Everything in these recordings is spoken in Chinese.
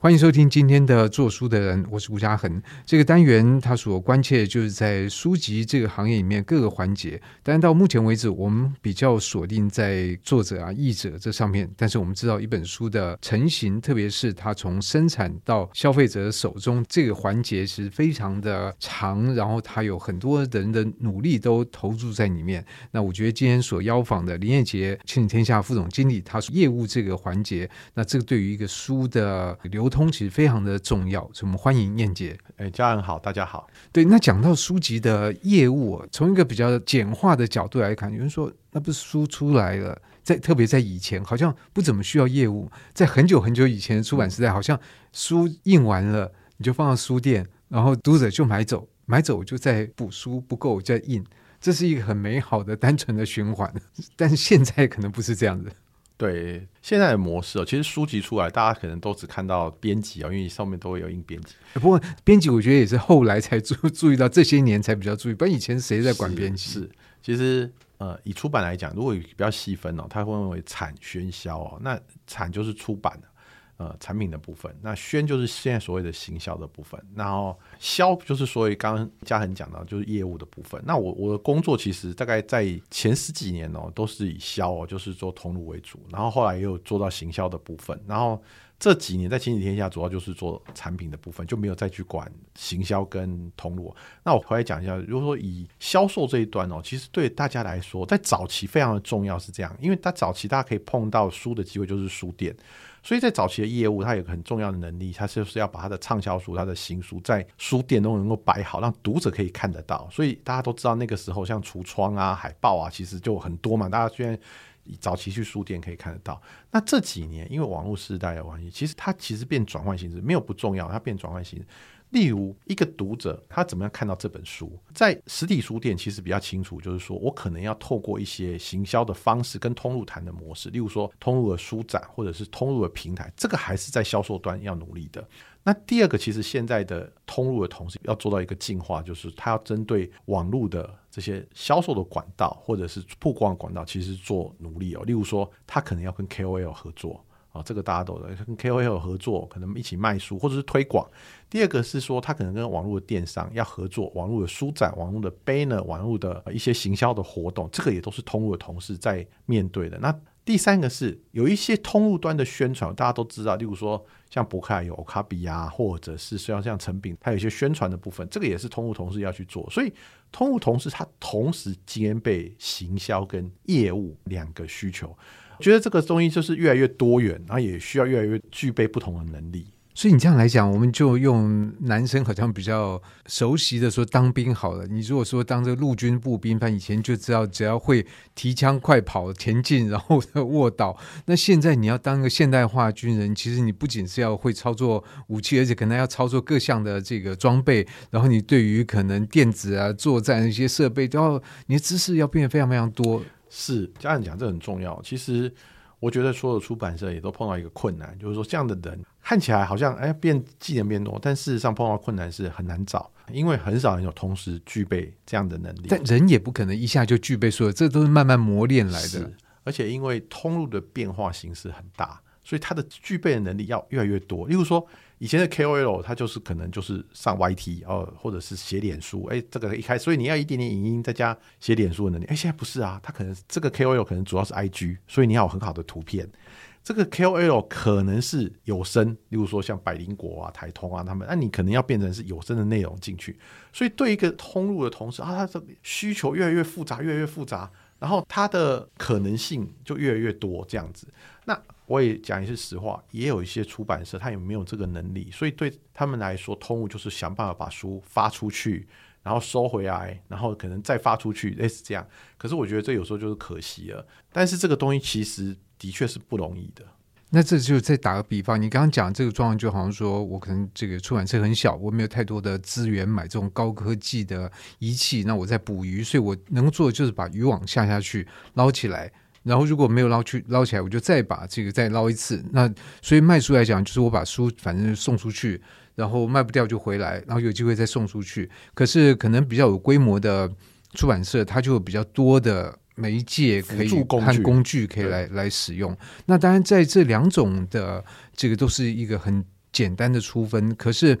欢迎收听今天的做书的人，我是吴嘉恒。这个单元他所关切的就是在书籍这个行业里面各个环节。但是到目前为止，我们比较锁定在作者啊、译者这上面。但是我们知道，一本书的成型，特别是它从生产到消费者手中这个环节是非常的长，然后它有很多人的努力都投注在里面。那我觉得今天所邀访的林燕杰亲子天下副总经理，他是业务这个环节，那这个对于一个书的流通其实非常的重要，所以我们欢迎燕姐。哎，家人好，大家好。对，那讲到书籍的业务，从一个比较简化的角度来看，有人说那不是书出来了，在特别在以前，好像不怎么需要业务。在很久很久以前的出版时代，好像书印完了，你就放到书店，然后读者就买走，买走就再补书，不够再印，这是一个很美好的单纯的循环。但是现在可能不是这样子。对现在的模式哦，其实书籍出来，大家可能都只看到编辑啊，因为上面都会有印编辑。不过编辑我觉得也是后来才注 注意到，这些年才比较注意，不然以前谁在管编辑？是，其实呃，以出版来讲，如果比较细分哦，它会分为产、宣、销哦。那产就是出版的。呃，产品的部分，那宣就是现在所谓的行销的部分，然后销就是所以刚刚嘉恒讲到就是业务的部分。那我我的工作其实大概在前十几年哦，都是以销哦，就是做通路为主，然后后来也有做到行销的部分，然后这几年在亲子天下主要就是做产品的部分，就没有再去管行销跟通路。那我回来讲一下，如果说以销售这一端哦，其实对大家来说，在早期非常的重要是这样，因为在早期大家可以碰到书的机会就是书店。所以在早期的业务，它有个很重要的能力，它就是要把它的畅销书、它的新书在书店都能够摆好，让读者可以看得到。所以大家都知道，那个时候像橱窗啊、海报啊，其实就很多嘛。大家虽然早期去书店可以看得到，那这几年因为网络时代的关系，其实它其实变转换形式，没有不重要，它变转换形式。例如，一个读者他怎么样看到这本书？在实体书店其实比较清楚，就是说我可能要透过一些行销的方式跟通路谈的模式，例如说通路的书展或者是通路的平台，这个还是在销售端要努力的。那第二个，其实现在的通路的同时要做到一个进化，就是他要针对网络的这些销售的管道或者是曝光管道，其实做努力哦。例如说，他可能要跟 KOL 合作。这个大家都在跟 KOL 合作，可能一起卖书或者是推广。第二个是说，他可能跟网络的电商要合作，网络的书展、网络的 banner、网络的一些行销的活动，这个也都是通路的同事在面对的。那第三个是有一些通路端的宣传，大家都知道，例如说像博客有卡比啊，或者是像像成品，它有一些宣传的部分，这个也是通路同事要去做。所以通路同事他同时兼备行销跟业务两个需求。觉得这个东西就是越来越多元，然后也需要越来越具备不同的能力。所以你这样来讲，我们就用男生好像比较熟悉的说当兵好了。你如果说当这个陆军步兵，他以前就知道只要会提枪、快跑、前进，然后卧倒。那现在你要当个现代化军人，其实你不仅是要会操作武器，而且可能要操作各项的这个装备。然后你对于可能电子啊、作战一些设备，都要你的知识要变得非常非常多。是，家人讲这很重要。其实我觉得所有出版社也都碰到一个困难，就是说这样的人看起来好像哎变技能变多，但事实上碰到困难是很难找，因为很少人有同时具备这样的能力。但人也不可能一下就具备所有，这都是慢慢磨练来的。而且因为通路的变化形式很大，所以他的具备的能力要越来越多。例如说。以前的 KOL 他就是可能就是上 YT 哦，或者是写脸书，哎，这个一开，所以你要一点点影音再加写脸书的能力。哎，现在不是啊，他可能这个 KOL 可能主要是 IG，所以你要有很好的图片。这个 KOL 可能是有声，例如说像百灵果啊、台通啊他们，那你可能要变成是有声的内容进去。所以对一个通路的同时啊，它的需求越来越复杂，越来越复杂，然后它的可能性就越来越多，这样子。那我也讲一句实话，也有一些出版社他也没有这个能力，所以对他们来说，通路就是想办法把书发出去，然后收回来，然后可能再发出去，类似这样。可是我觉得这有时候就是可惜了。但是这个东西其实的确是不容易的。那这就再打个比方，你刚刚讲这个状况，就好像说我可能这个出版社很小，我没有太多的资源买这种高科技的仪器，那我在捕鱼，所以我能做的就是把渔网下下去捞起来。然后如果没有捞去捞起来，我就再把这个再捞一次。那所以卖书来讲，就是我把书反正送出去，然后卖不掉就回来，然后有机会再送出去。可是可能比较有规模的出版社，它就有比较多的媒介可以和工具可以来来使用。那当然在这两种的这个都是一个很简单的出分，可是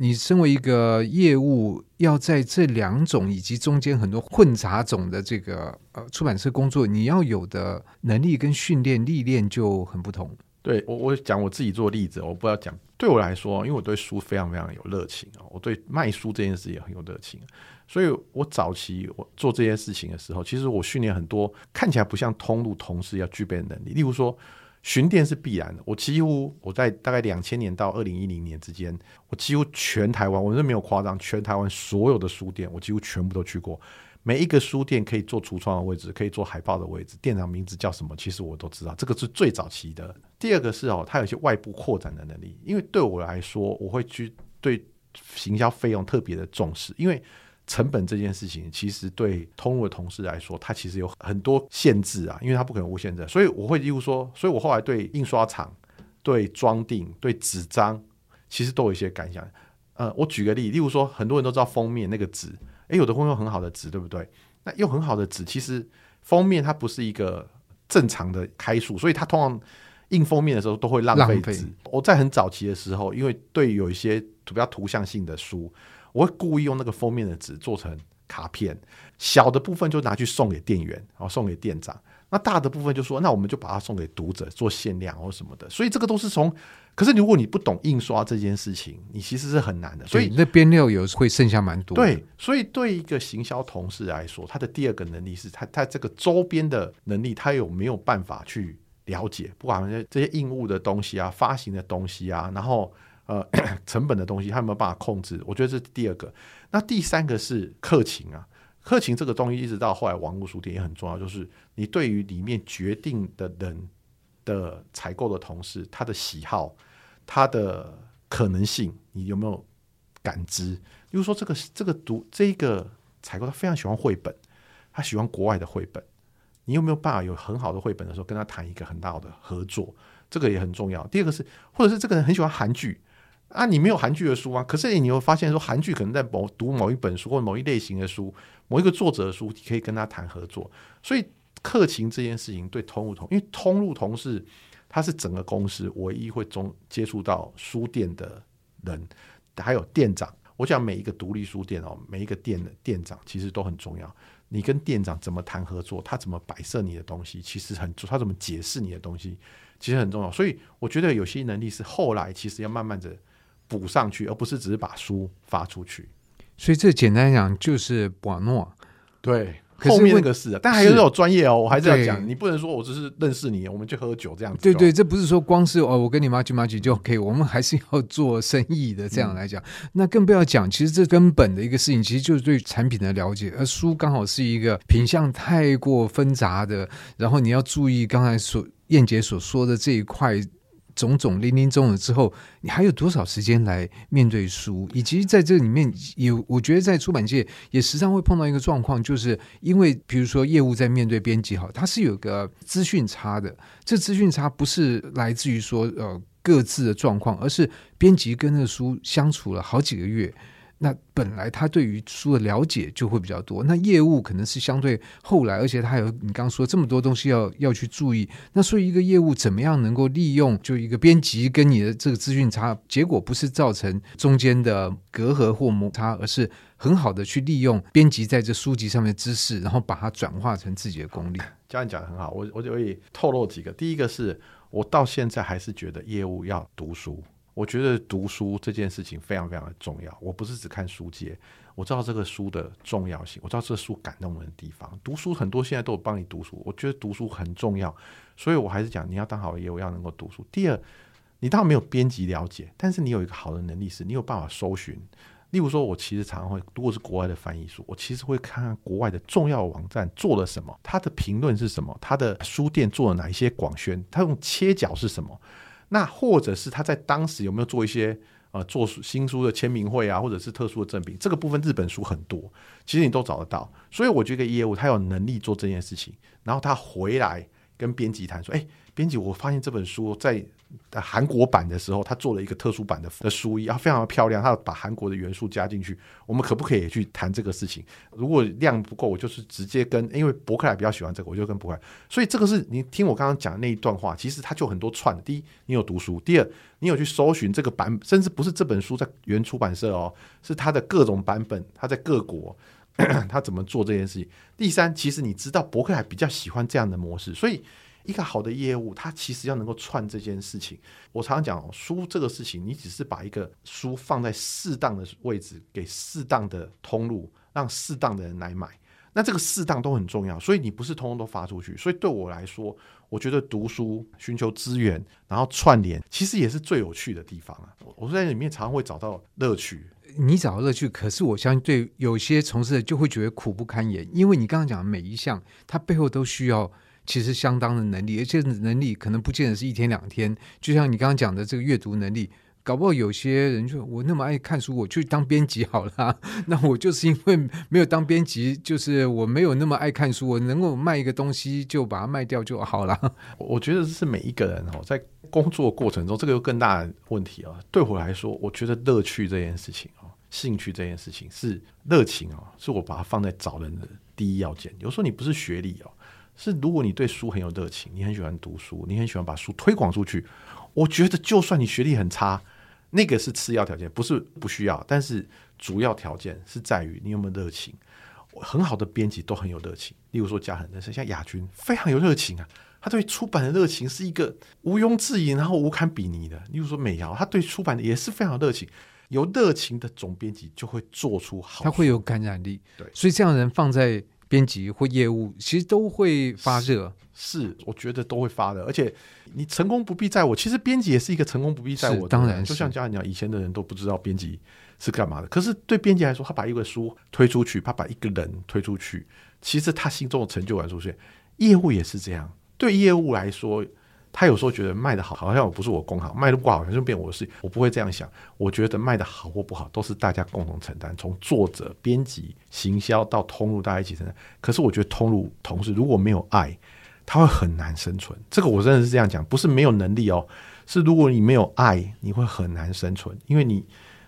你身为一个业务，要在这两种以及中间很多混杂种的这个呃出版社工作，你要有的能力跟训练历练就很不同。对我，我讲我自己做例子，我不要讲。对我来说，因为我对书非常非常有热情啊，我对卖书这件事也很有热情，所以我早期我做这件事情的时候，其实我训练很多看起来不像通路同事要具备的能力，例如说。巡店是必然的。我几乎我在大概两千年到二零一零年之间，我几乎全台湾，我真没有夸张，全台湾所有的书店，我几乎全部都去过。每一个书店可以做橱窗的位置，可以做海报的位置，店长名字叫什么，其实我都知道。这个是最早期的。第二个是哦，它有一些外部扩展的能力。因为对我来说，我会去对行销费用特别的重视，因为。成本这件事情，其实对通路的同事来说，它其实有很多限制啊，因为它不可能无限制。所以我会例如说，所以我后来对印刷厂、对装订、对纸张，其实都有一些感想。呃，我举个例，例如说，很多人都知道封面那个纸，诶，有的会用很好的纸，对不对？那用很好的纸，其实封面它不是一个正常的开数，所以它通常印封面的时候都会浪费纸。我在很早期的时候，因为对有一些比较图像性的书。我会故意用那个封面的纸做成卡片，小的部分就拿去送给店员，然后送给店长。那大的部分就说，那我们就把它送给读者做限量或什么的。所以这个都是从，可是如果你不懂印刷这件事情，你其实是很难的。所以那边料有会剩下蛮多。对，所以对一个行销同事来说，他的第二个能力是他他这个周边的能力，他有没有办法去了解，不管这些印物的东西啊、发行的东西啊，然后。呃，成本的东西他有没有办法控制？我觉得这是第二个。那第三个是客情啊，客情这个东西一直到后来网络书店也很重要，就是你对于里面决定的人的采购的同事，他的喜好、他的可能性，你有没有感知？比如说这个这个读这个采购，他非常喜欢绘本，他喜欢国外的绘本，你有没有办法有很好的绘本的时候跟他谈一个很大的合作？这个也很重要。第二个是，或者是这个人很喜欢韩剧。啊，你没有韩剧的书啊？可是你会发现说，韩剧可能在某读某一本书或某一类型的书，某一个作者的书，你可以跟他谈合作。所以客情这件事情对通路同，因为通路同事他是整个公司唯一会中接触到书店的人，还有店长。我讲每一个独立书店哦，每一个店的店长其实都很重要。你跟店长怎么谈合作，他怎么摆设你的东西，其实很他怎么解释你的东西，其实很重要。所以我觉得有些能力是后来其实要慢慢的。补上去，而不是只是把书发出去。所以这简单讲就是把诺。对，后面那个是，但还是有专业哦。我还是要讲，你不能说我只是认识你，我们去喝酒这样子。对对，这不是说光是哦，我跟你妈去妈去就 OK，我们还是要做生意的。这样来讲，嗯、那更不要讲，其实这根本的一个事情，其实就是对产品的了解。而书刚好是一个品相太过纷杂的，然后你要注意刚才所燕姐所说的这一块。种种零零总总之后，你还有多少时间来面对书？以及在这里面有，我觉得在出版界也时常会碰到一个状况，就是因为比如说业务在面对编辑，哈，它是有个资讯差的。这资讯差不是来自于说呃各自的状况，而是编辑跟那个书相处了好几个月。那本来他对于书的了解就会比较多，那业务可能是相对后来，而且他有你刚刚说这么多东西要要去注意，那所以一个业务怎么样能够利用就一个编辑跟你的这个资讯差，结果不是造成中间的隔阂或摩擦，而是很好的去利用编辑在这书籍上面的知识，然后把它转化成自己的功力。这样讲的很好，我我就可以透露几个，第一个是我到现在还是觉得业务要读书。我觉得读书这件事情非常非常的重要。我不是只看书籍，我知道这个书的重要性，我知道这个书感动人的地方。读书很多现在都有帮你读书，我觉得读书很重要。所以我还是讲，你要当好业务，要能够读书。第二，你当然没有编辑了解，但是你有一个好的能力是，你有办法搜寻。例如说，我其实常常会，如果是国外的翻译书，我其实会看看国外的重要网站做了什么，他的评论是什么，他的书店做了哪一些广宣，他用切角是什么。那或者是他在当时有没有做一些呃做新书的签名会啊，或者是特殊的赠品？这个部分日本书很多，其实你都找得到。所以我觉得业务他有能力做这件事情，然后他回来跟编辑谈说，哎，编辑，我发现这本书在韩国版的时候，他做了一个特殊版的的书衣，然后非常的漂亮，他把韩国的元素加进去，我们可不可以去谈这个事情？如果量不够，我就是直接跟，因为博客来比较喜欢这个，我就跟博客来。所以这个是你听我刚刚讲的那一段话，其实它就很多串。第一，你有读书；第二，你有去搜寻这个版，甚至不是这本书在原出版社哦，是它的各种版本，它在各国。他怎么做这件事情？第三，其实你知道博客还比较喜欢这样的模式，所以一个好的业务，它其实要能够串这件事情。我常常讲哦书这个事情，你只是把一个书放在适当的位置，给适当的通路，让适当的人来买。那这个适当都很重要，所以你不是通通都发出去。所以对我来说，我觉得读书、寻求资源，然后串联，其实也是最有趣的地方啊。我在里面常常会找到乐趣。你找到乐趣，可是我相信对有些从事的就会觉得苦不堪言，因为你刚刚讲的每一项，它背后都需要其实相当的能力，而且能力可能不见得是一天两天。就像你刚刚讲的这个阅读能力，搞不好有些人就我那么爱看书，我去当编辑好了。那我就是因为没有当编辑，就是我没有那么爱看书，我能够卖一个东西就把它卖掉就好了。我觉得这是每一个人哦，在工作过程中，这个有更大的问题啊。对我来说，我觉得乐趣这件事情。兴趣这件事情是热情哦，是我把它放在找人的第一要件。有时候你不是学历哦，是如果你对书很有热情，你很喜欢读书，你很喜欢把书推广出去。我觉得就算你学历很差，那个是次要条件，不是不需要，但是主要条件是在于你有没有热情。很好的编辑都很有热情，例如说嘉恒，但是像亚军非常有热情啊，他对出版的热情是一个毋庸置疑，然后无堪比拟的。例如说美瑶，他对出版的也是非常有热情。有热情的总编辑就会做出好，他会有感染力。对，所以这样的人放在编辑或业务，其实都会发热。是，我觉得都会发热。而且你成功不必在我，其实编辑也是一个成功不必在我的。当然，就像嘉恒讲，以前的人都不知道编辑是干嘛的。可是对编辑来说，他把一个书推出去，他把一个人推出去，其实他心中的成就感出现。业务也是这样，对业务来说。他有时候觉得卖的好，好像我不是我功劳；卖的不好，好像就变我的事。我不会这样想。我觉得卖的好或不好，都是大家共同承担，从作者、编辑、行销到通路，大家一起承担。可是我觉得通路同事如果没有爱，他会很难生存。这个我真的是这样讲，不是没有能力哦，是如果你没有爱，你会很难生存，因为你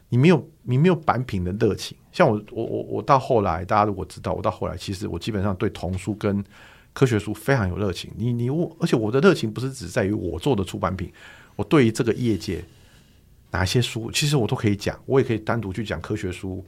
你没有你没有版品的热情。像我我我我到后来，大家如果知道，我到后来其实我基本上对童书跟科学书非常有热情，你你我，而且我的热情不是只在于我做的出版品，我对于这个业界哪些书，其实我都可以讲，我也可以单独去讲科学书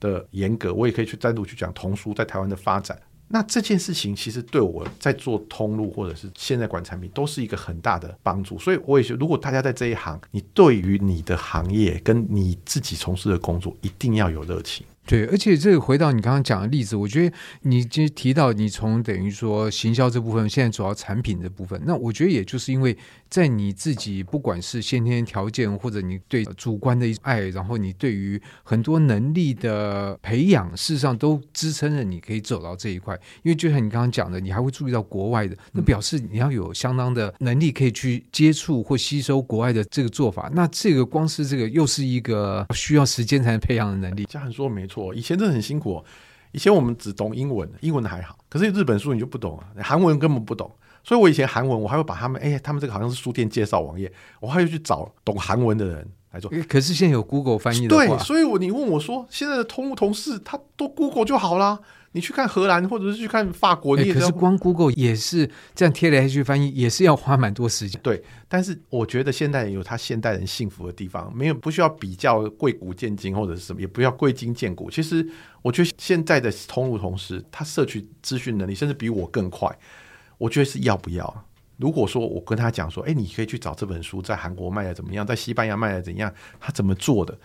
的严格，我也可以去单独去讲童书在台湾的发展。那这件事情其实对我在做通路或者是现在管产品都是一个很大的帮助。所以我也觉得，如果大家在这一行，你对于你的行业跟你自己从事的工作一定要有热情。对，而且这个回到你刚刚讲的例子，我觉得你今天提到你从等于说行销这部分，现在主要产品这部分，那我觉得也就是因为在你自己不管是先天条件，或者你对主观的爱，然后你对于很多能力的培养，事实上都支撑着你可以走到这一块。因为就像你刚刚讲的，你还会注意到国外的，那表示你要有相当的能力可以去接触或吸收国外的这个做法。那这个光是这个又是一个需要时间才能培养的能力。嘉恒说没错。以前真的很辛苦，以前我们只懂英文，英文还好，可是日本书你就不懂啊，韩文根本不懂，所以我以前韩文我还会把他们，哎，他们这个好像是书店介绍网页，我还会去找懂韩文的人来做。可是现在有 Google 翻译的话，对，所以我你问我说，现在的通务同事他都 Google 就好啦。你去看荷兰，或者是去看法国，你也可是光 Google 也是这样贴来贴去翻译，也是要花蛮多时间。对，但是我觉得现代人有他现代人幸福的地方，没有不需要比较贵古贱今或者是什么，也不要贵今贱古。其实我觉得现在的通路同时，他摄取资讯能力甚至比我更快。我觉得是要不要？如果说我跟他讲说，哎，你可以去找这本书，在韩国卖的怎么样，在西班牙卖的怎样，他怎么做的？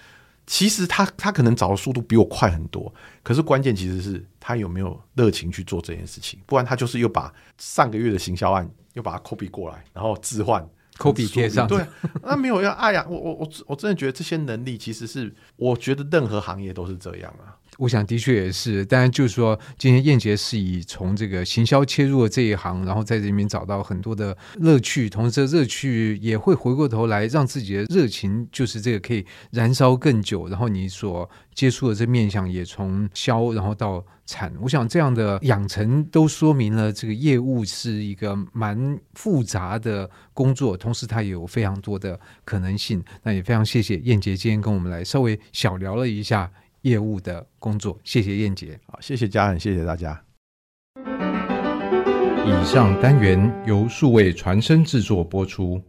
其实他他可能找的速度比我快很多，可是关键其实是他有没有热情去做这件事情，不然他就是又把上个月的行销案又把它 copy 过来，然后置换 copy 贴上，对，那没有要哎呀，我我我我真的觉得这些能力其实是，我觉得任何行业都是这样啊。我想的确也是，当然就是说，今天燕杰是以从这个行销切入了这一行，然后在这里面找到很多的乐趣，同时这乐趣也会回过头来让自己的热情，就是这个可以燃烧更久。然后你所接触的这面向也从销，然后到产，我想这样的养成都说明了这个业务是一个蛮复杂的工作，同时它也有非常多的可能性。那也非常谢谢燕杰今天跟我们来稍微小聊了一下。业务的工作，谢谢燕杰，好，谢谢家人，谢谢大家。以上单元由数位传声制作播出。